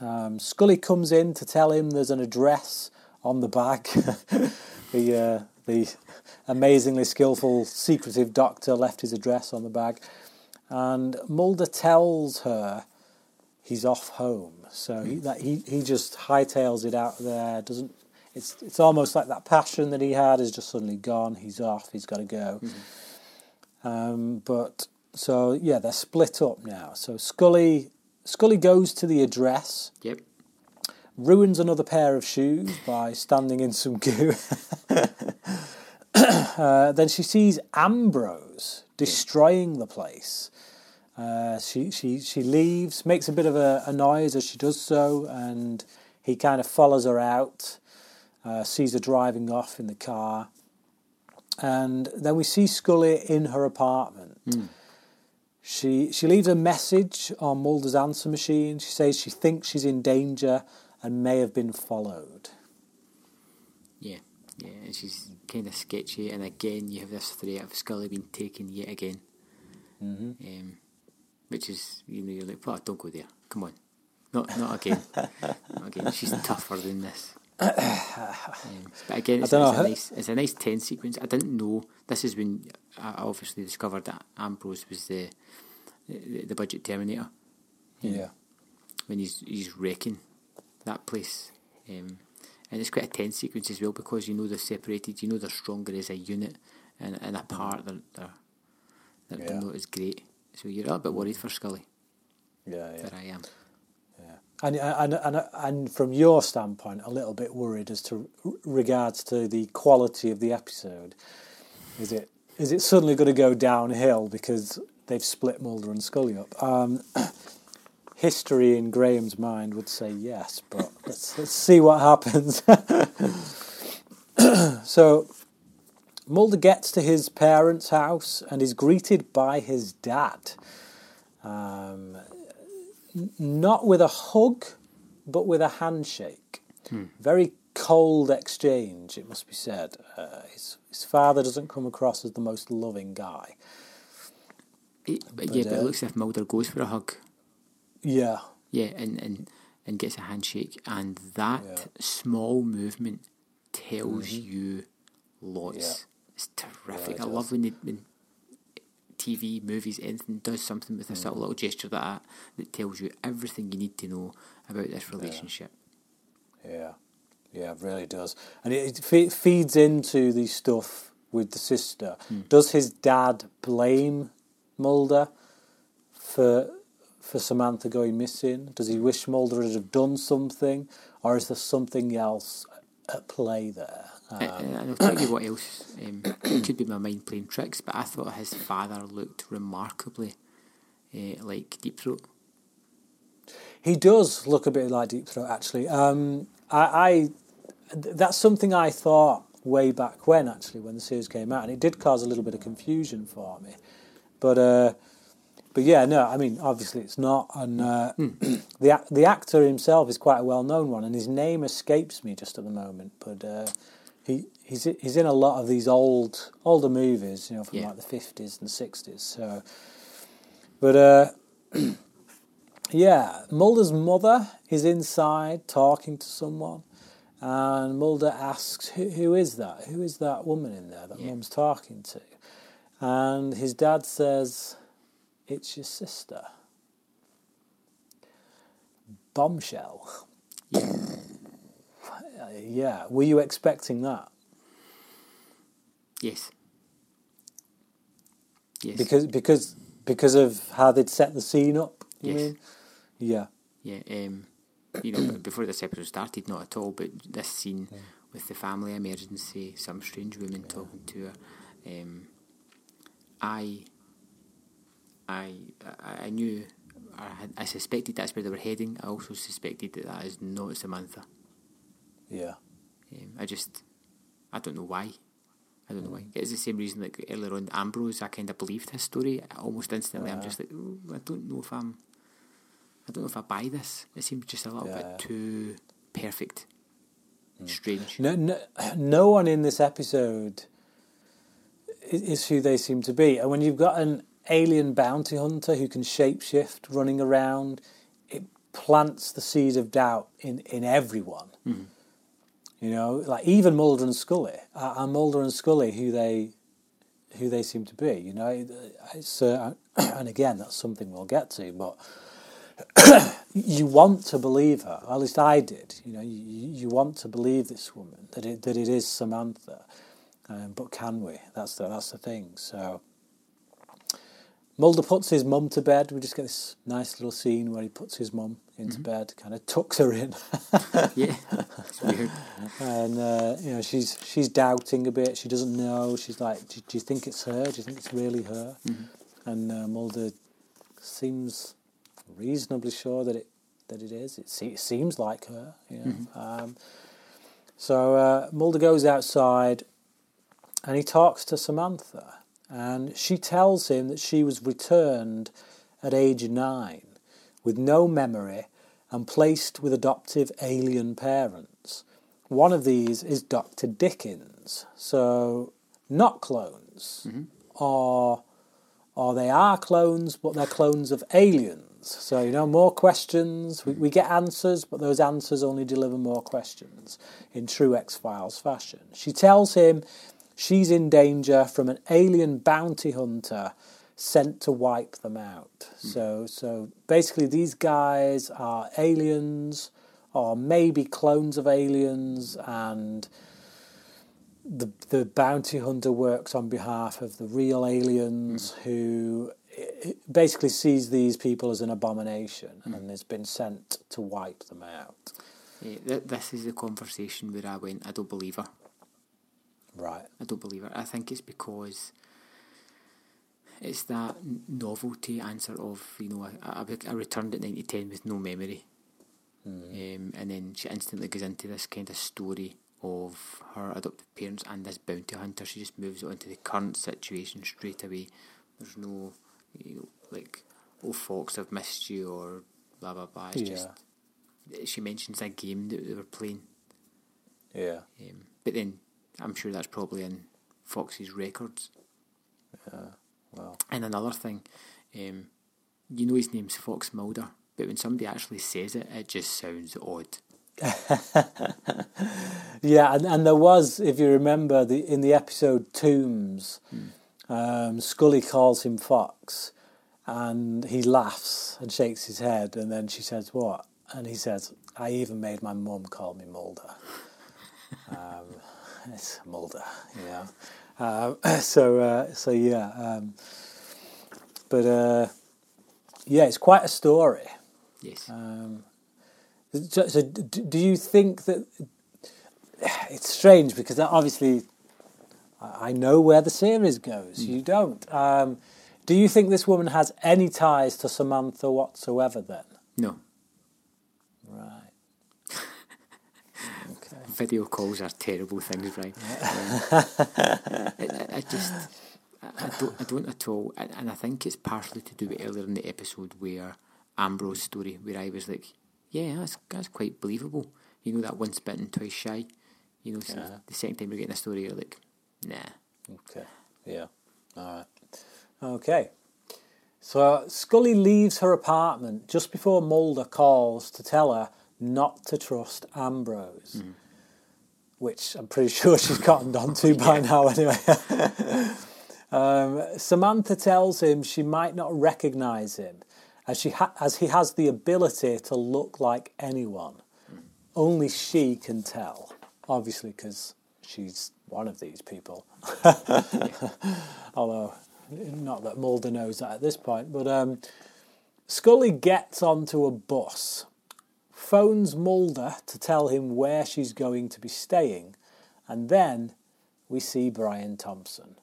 Um, Scully comes in to tell him there's an address on the bag. the, uh, the amazingly skillful, secretive doctor left his address on the bag. And Mulder tells her he's off home. So he, that, he, he just hightails it out there. Doesn't it's it's almost like that passion that he had is just suddenly gone. He's off. He's got to go. Um, but so yeah, they're split up now. So Scully Scully goes to the address, Yep. ruins another pair of shoes by standing in some goo. uh, then she sees Ambrose destroying the place. Uh, she, she, she leaves, makes a bit of a, a noise as she does so, and he kind of follows her out, uh, sees her driving off in the car. And then we see Scully in her apartment. She, she leaves a message on Mulder's answer machine. She says she thinks she's in danger and may have been followed. Yeah. Yeah. And she's kind of sketchy. And again, you have this threat of Scully being taken yet again. Mm-hmm. Um, which is, you know, you're like, oh, don't go there. Come on. Not, not again. not again. She's tougher than this. Um, but again, it's, I don't it's a nice, it's a nice tense sequence. I didn't know. This is when I obviously discovered that Ambrose was the the, the budget Terminator Yeah. when he's he's wrecking that place. Um, and it's quite a tense sequence as well because you know they're separated, you know they're stronger as a unit, and, and apart they're, they're, they're, they're Yeah. not as great. So you're a little bit worried for Scully. Yeah, yeah. That I am. Yeah. And, and, and, and from your standpoint, a little bit worried as to regards to the quality of the episode. Is it is it suddenly going to go downhill because they've split Mulder and Scully up? Um, history in Graham's mind would say yes, but let's, let's see what happens. so Mulder gets to his parents' house and is greeted by his dad. Um, not with a hug, but with a handshake. Very cold exchange, it must be said. Uh, his, his father doesn't come across as the most loving guy. It, but yeah, but uh, it looks as if Mulder goes for a hug. Yeah, Yeah, and, and, and gets a handshake, and that Yeah. small movement tells you lots. Yeah. It's terrific. it I does. love when, they, when TV, movies, anything does something with a hmm. subtle little gesture like that that tells you everything you need to know about this relationship. yeah, yeah, it really does. And it, it fe- feeds into the stuff with the sister. Hmm. Does his dad blame Mulder for for Samantha going missing? Does he wish Mulder would have done something, or is there something else at play there? And- Um, and I'll tell you what else. Um, it could be my mind playing tricks, but I thought his father looked remarkably uh, like Deep Throat. He does look a bit like Deep Throat, actually. Um, I, I th- that's something I thought way back when, actually, when the series came out, and it did cause a little bit of confusion for me. But uh, but yeah, no, I mean, obviously it's not, and uh, the the actor himself is quite a well known one, and his name escapes me just at the moment. But uh, he he's he's in a lot of these old older movies, you know, from Yeah. like the fifties and sixties. So, but. Uh, Yeah, Mulder's mother is inside talking to someone, and Mulder asks, "Who, who is that? Who is that woman in there that Yeah. Mum's talking to?" And his dad says, "It's your sister." bombshell. Yeah. Yeah, were you expecting that? Yes. Yes. Because because because of how they'd set the scene up. You Yes. mean? Yeah. Yeah, um, you know, before this episode started, not at all, but this scene with the family emergency, some strange woman talking to her, um, I, I, I I knew, I, I suspected that's where they were heading. I also suspected that that is not Samantha. Yeah. Um, I just, I don't know why. I don't know why. It's the same reason like earlier on Ambrose. I kind of believed his story almost instantly. I'm uh-huh. just like, "Ooh, I don't know if I'm, I don't know if I buy this. It seems just a little Yeah. bit too perfect, hmm. strange. No, no, no one in this episode is who they seem to be. And when you've got an alien bounty hunter who can shapeshift running around, it plants the seed of doubt in, in everyone. Mm-hmm. You know, like even Mulder and Scully, and Mulder and Scully, who they who they seem to be. You know, It- it's, uh, and again, that's something we'll get to, but you want to believe her. At least I did. You know, you, you want to believe this woman that it that it is Samantha, um, but can we? That's the that's the thing. So Mulder puts his mum to bed. We just get this nice little scene where he puts his mum into bed, kind of tucks her in, yeah, it's weird. and uh, you know she's she's doubting a bit. She doesn't know. She's like, do, do you think it's her? Do you think it's really her? And uh, Mulder seems reasonably sure that it that it is. It, se- it seems like her. You know? um, so uh, Mulder goes outside, and he talks to Samantha, and she tells him that she was returned at age nine, with no memory, and placed with adoptive alien parents. One of these is Dr. Dickens. So, not clones, mm-hmm. or or they are clones, but they're clones of aliens. So, you know, more questions. We, we get answers, but those answers only deliver more questions in true X Files fashion. She tells him she's in danger from an alien bounty hunter sent to wipe them out. Hmm. So, so basically, these guys are aliens or maybe clones of aliens, and the the bounty hunter works on behalf of the real aliens hmm. who basically sees these people as an abomination hmm. and has been sent to wipe them out. Yeah, th- this is the conversation where I went. I don't believe her. Right. I don't believe it. I think it's because it's that novelty answer of you know I, I, I returned at ninety ten with no memory, um, and then she instantly goes into this kind of story of her adoptive parents and this bounty hunter. She just moves on to the current situation straight away. There's no you know like oh Fox I've missed you or blah blah blah. It's Yeah. just she mentions a game that they were playing. Yeah. Um, but then I'm sure that's probably in Fox's records. Yeah, Well. And another thing, um, you know his name's Fox Mulder, but when somebody actually says it, it just sounds odd. Yeah, and, and there was, if you remember, the in the episode Tombs, um, Scully calls him Fox, and he laughs and shakes his head, and then she says, "What?" And he says, "I even made my mum call me Mulder." um, it's Mulder, you know. Um, so, uh, so yeah, um, but uh, yeah, it's quite a story. Yes. Um, so, so d- do you think that it's strange because obviously I I know where the series goes. You don't. Um, do you think this woman has any ties to Samantha whatsoever? Then, no. right? Video calls are terrible things, right? Um, I, I, just, I, I don't, I don't at all, and, and I think it's partially to do with earlier in the episode where Ambrose's story, where I was like, yeah, that's that's quite believable. You know that once bitten, twice shy. You know, so Yeah. the second time you're getting a story, you're like, nah. Okay. Yeah. All right. Okay. So Scully leaves her apartment just before Mulder calls to tell her not to trust Ambrose, which I'm pretty sure she's cottoned on to by now anyway. um, Samantha tells him she might not recognise him as she ha- as he has the ability to look like anyone. Only she can tell, obviously, because she's one of these people. Although, not that Mulder knows that at this point, but um, Scully gets onto a bus, phones Mulder to tell him where she's going to be staying, and then we see Brian Thompson.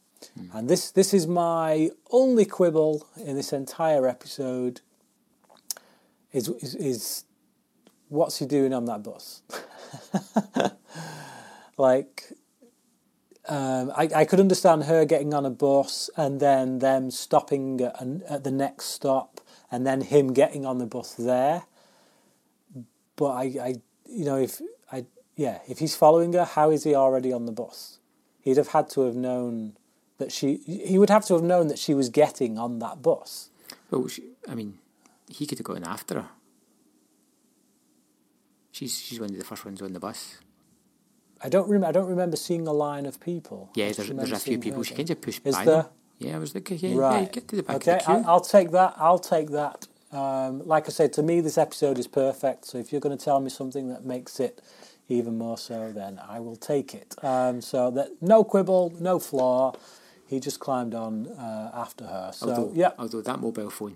And this, this is my only quibble in this entire episode is, is, is what's he doing on that bus? like, um, I, I could understand her getting on a bus and then them stopping at, an- at the next stop and then him getting on the bus there. But I, I, you know, if I, yeah, if he's following her, how is he already on the bus? He'd have had to have known that she. He would have to have known that she was getting on that bus. Well, she, I mean, he could have gone after her. She's she's one of the first ones on the bus. I don't rem- I don't remember seeing a line of people. Yeah, there's, there's a few people. She kind of pushed Is by there? them. Yeah, I was like, yeah, yeah, get to the back okay, of the queue. I, I'll take that. I'll take that. Um, like I said, to me, this episode is perfect. So if you're going to tell me something that makes it even more so, then I will take it. Um, so that no quibble, no flaw. He just climbed on uh, after her. So although, yeah, although that mobile phone.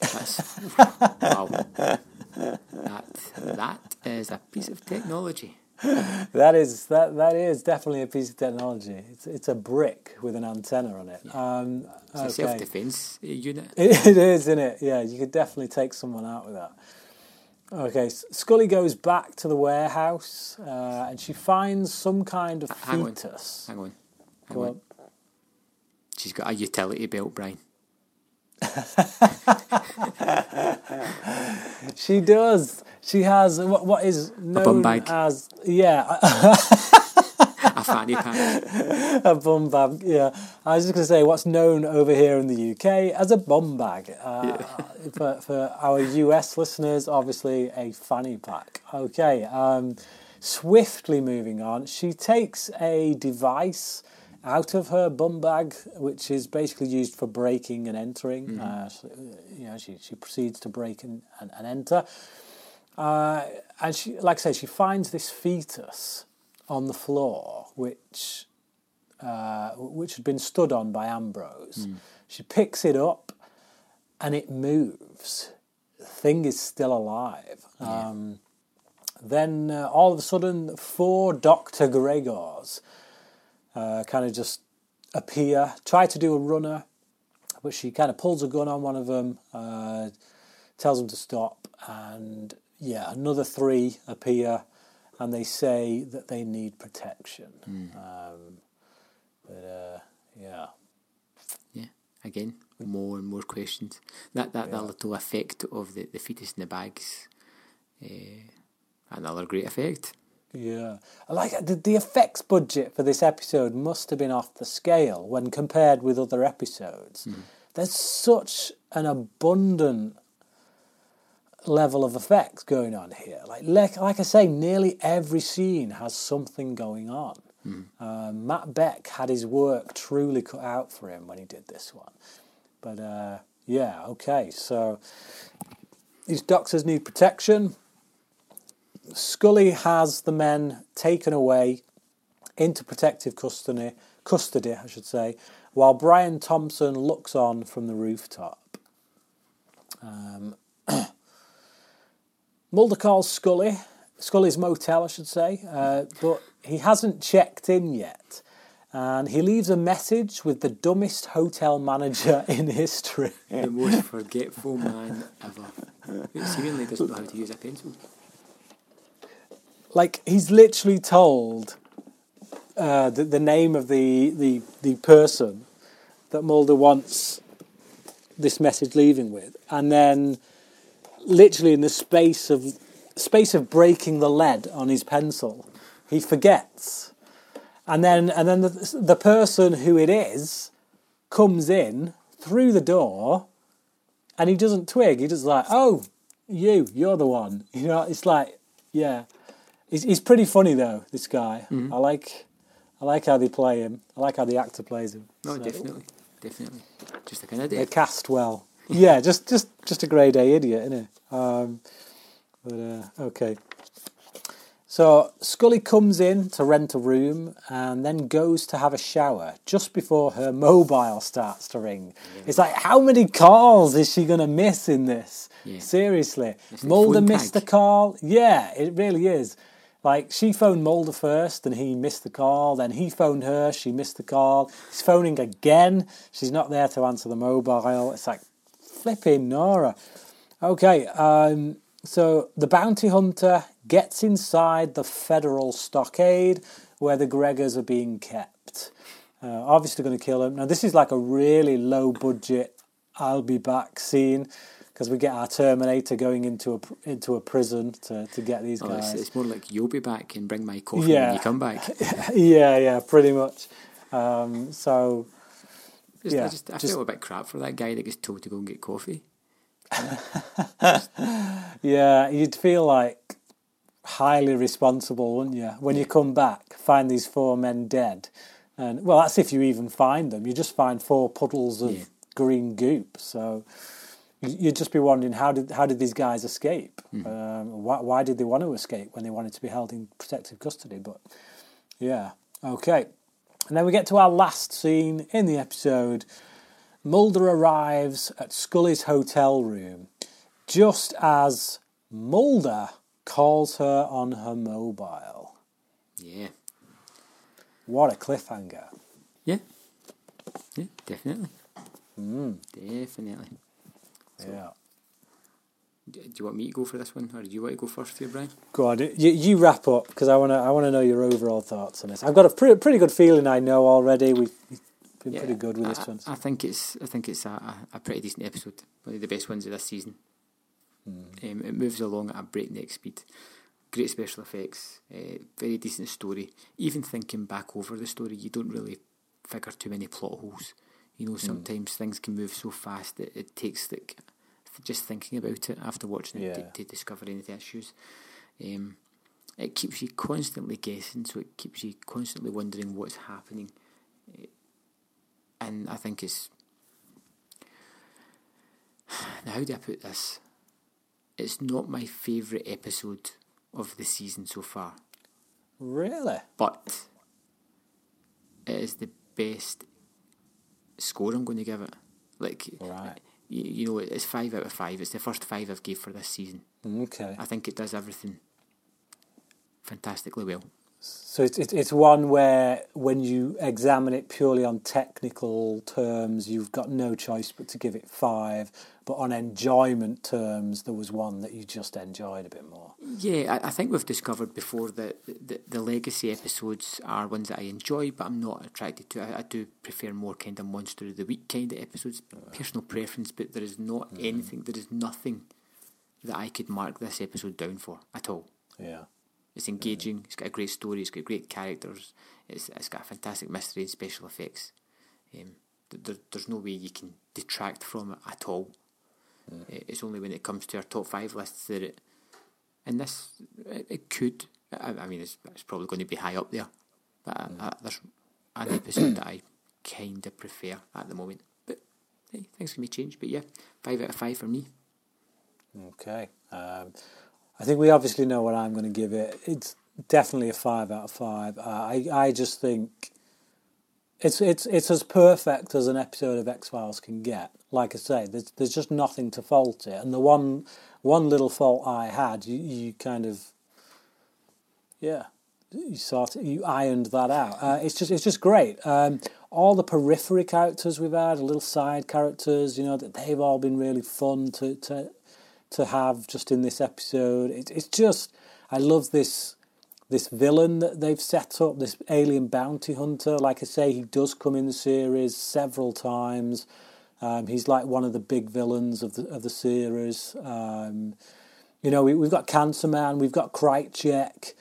That's, wow. That, that is a piece of technology. that is that that is definitely a piece of technology. It's it's a brick with an antenna on it. Um, It's a self defense unit. It it is, isn't it? Yeah, you could definitely take someone out with that. Okay, Scully goes back to the warehouse uh, and she finds some kind of hang on. Hang on. Hang Go on. on. She's got a utility belt, Bryan. She does. She has what, what is known bag. as yeah A fanny pack. a bum bag. Yeah, I was just going to say what's known over here in the UK as a bum bag. Uh, for for our US listeners, obviously a fanny pack. Okay. Um, swiftly moving on, she takes a device out of her bum bag, which is basically used for breaking and entering. Uh, so, you know, she she proceeds to break and, and, and enter. Uh, and she, like I say, she finds this fetus on the floor, which uh, which had been stood on by Ambrose. She picks it up, and it moves. The thing is still alive. Um, then uh, all of a sudden, four Doctor Gregors uh, kind of just appear, try to do a runner, but she kind of pulls a gun on one of them, uh, tells them to stop, and yeah, another three appear, and they say that they need protection. Um, but uh, yeah, Yeah, again, more and more questions. That that, that little effect of the, the fetus in the bags, uh, another great effect. yeah. I like the, the effects budget for this episode must have been off the scale when compared with other episodes. There's such an abundant level of effects going on here. Like, like, like I say, nearly every scene has something going on. Um, Mat Beck had his work truly cut out for him when he did this one. But uh, yeah, okay, so these doctors need protection. Scully has the men taken away into protective custody, custody, I should say, while Brian Thompson looks on from the rooftop. Um, Mulder calls Scully, Scully's motel, I should say, uh, but he hasn't checked in yet. And he leaves a message with the dumbest hotel manager in history. The most forgetful man ever. Who seemingly doesn't know how to use a pencil. like he's literally told uh, the, the name of the, the the person that Mulder wants this message leaving with, and then literally in the space of space of breaking the lead on his pencil, he forgets, and then and then the, the person who it is comes in through the door, and he doesn't twig. He just like, oh, you, you're the one. You know, it's like, yeah. He's, he's pretty funny though. This guy, mm-hmm. I like, I like how they play him. I like how the actor plays him. No, So definitely, definitely. Just like kind of They're cast well. Yeah, just just just a grade A idiot, isn't it? Um, but uh, okay. So Scully comes in to rent a room and then goes to have a shower just before her mobile starts to ring. It's like, how many calls is she going to miss in this? Yeah. Seriously. It's Mulder missed a call. Yeah, it really is. Like, she phoned Mulder first and he missed the call. Then he phoned her, she missed the call. He's phoning again. She's not there to answer the mobile. It's like, flipping Nora. Okay, um, so the bounty hunter gets inside the federal stockade where the Gregors are being kept. Uh, obviously, going to kill him. Now, this is like a really low budget I'll be back scene because we get our Terminator going into a into a prison to, to get these Oh, guys. it's, it's more like you'll be back and bring my coffee Yeah. when you come back. yeah, yeah, pretty much. Um, so Just, Yeah, I, just, I just- feel a bit crap for that guy that gets told to go and get coffee. Yeah, you'd feel like highly responsible, wouldn't you? When you come back, find these four men dead. And well, that's if you even find them. You just find four puddles of Yeah. green goop. So you- you'd just be wondering how did how did these guys escape? Um, why, why did they want to escape when they wanted to be held in protective custody? But yeah, okay. And then we get to our last scene in the episode. Mulder arrives at Scully's hotel room just as Mulder calls her on her mobile. Yeah. What a cliffhanger. Yeah. Yeah, definitely. Mm. Definitely. Yeah. Do you want me to go for this one, or do you want to go first here, Bryan? Go on, you, you wrap up because I want to. I want to know your overall thoughts on this. I've got a pretty, pretty good feeling. I know already. We've been pretty good with I, this one. I, I think it's I think it's a, a, pretty decent episode. One of the best ones of this season. Hmm. Um, it moves along at a breakneck speed. Great special effects, uh, very decent story. Even thinking back over the story, you don't really figure too many plot holes. You Hmm. know, sometimes things can move so fast that it takes like just thinking about it after watching it Yeah. to, to discover any of the issues. Um, it keeps you constantly guessing, so it keeps you constantly wondering what's happening. And I think it's now how do I put this? It's not my favourite episode of the season so far, Really? but it is the best score I'm going to give it. Like, Right. You, you know, it's five out of five. It's the first five I've gave for this season. Okay. I think it does everything fantastically well. So it's it's it's one where when you examine it purely on technical terms, you've got no choice but to give it five. But on enjoyment terms, there was one that you just enjoyed a bit more. Yeah, I, I think we've discovered before that the, the legacy episodes are ones that I enjoy, but I'm not attracted to. I, I do prefer more kind of monster of the week kind of episodes, personal preference. But there is not mm-hmm. anything, there is nothing that I could mark this episode down for at all. Yeah. It's engaging. It's got a great story. It's got great characters. It's it's got a fantastic mystery and special effects. Um, there, there's no way you can detract from it at all. It's only when it comes to our top five lists that it, and this it, it could. I, I mean, it's, it's probably going to be high up there, but I, I, there's an episode that I kind of prefer at the moment. But hey, things can be changed. But yeah, five out of five for me. Okay. Um, I think we obviously know what I'm going to give it. It's definitely a five out of five. Uh, I I just think it's it's it's as perfect as an episode of X Files can get. Like I say, there's there's just nothing to fault it. And the one one little fault I had, you you kind of yeah, you sort you ironed that out. Uh, it's just it's just great. Um, all the periphery characters we've had, little side characters, you know, that they've all been really fun to to to have just in this episode. It, it's just I love this this villain that they've set up, this alien bounty hunter. Like I say, he does come in the series several times. Um, he's like one of the big villains of the of the series. Um, you know, we, we've got Cancer Man, we've got Krychek,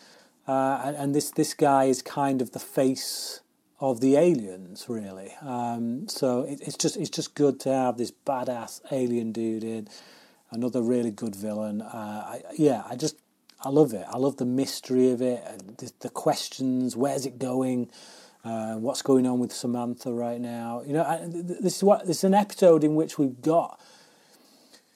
uh, and, and this this guy is kind of the face of the aliens, really. Um, so it, it's just it's just good to have this badass alien dude in, another really good villain. Uh, I, yeah, I just I love it. I love the mystery of it, the, the questions. Where's it going? Uh, what's going on with Samantha right now? You know, I, th- th- this is what this is an episode in which we've got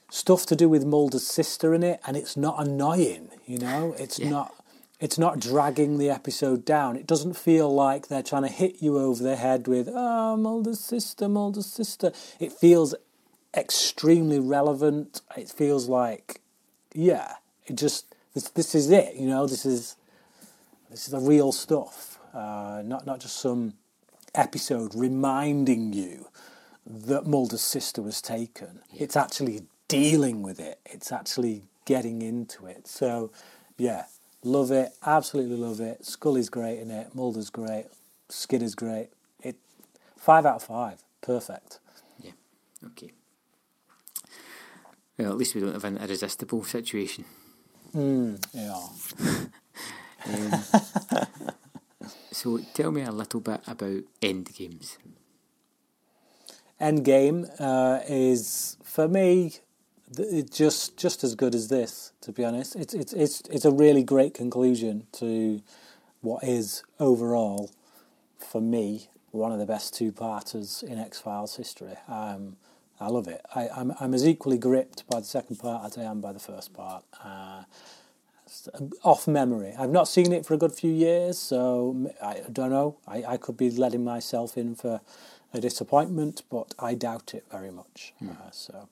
stuff to do with Mulder's sister in it, and it's not annoying. You know, it's Yeah. not. It's not dragging the episode down. It doesn't feel like they're trying to hit you over the head with "Oh, Mulder's sister, Mulder's sister." It feels extremely relevant. It feels like, yeah, it just this this is it. You know, this is this is the real stuff. Uh, not not just some episode reminding you that Mulder's sister was taken. It's actually dealing with it. It's actually getting into it. So, yeah, love it. Absolutely love it. Scully's great in it. Mulder's great. Skinner's great. It five out of five. Perfect. Yeah. Okay. Well, at least we don't have an irresistible situation. Yeah. So tell me a little bit about end games. Endgame uh, is for me th- it just just as good as this. To be honest, it's it's it's it's a really great conclusion to what is overall for me one of the best two parters in X Files history. Um, I love it. I, I'm I'm as equally gripped by the second part as I am by the first part. Uh, off memory, I've not seen it for a good few years, so I don't know. I, I could be letting myself in for a disappointment, but I doubt it very much. Uh, so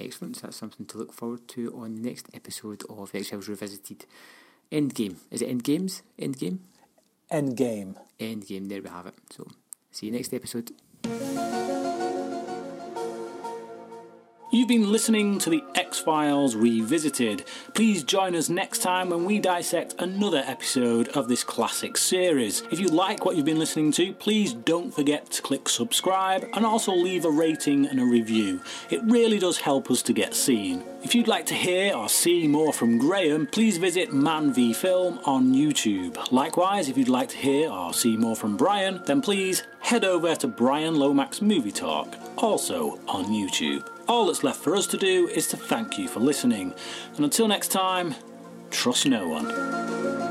Excellent. So that's something to look forward to on the next episode of X Files Revisited. Endgame. Is it Endgames? Endgame? Endgame. Endgame. There we have it. So see you next episode. You've been listening to the X Files Revisited. Please join us next time when we dissect another episode of this classic series. If you like what you've been listening to, please don't forget to click subscribe and also leave a rating and a review. It really does help us to get seen. If you'd like to hear or see more from Graham, please visit Man v Film on YouTube. Likewise, if you'd like to hear or see more from Bryan, then please head over to Bryan Lomax Movie Talk, also on YouTube. All that's left for us to do is to thank you for listening, and until next time, trust no one.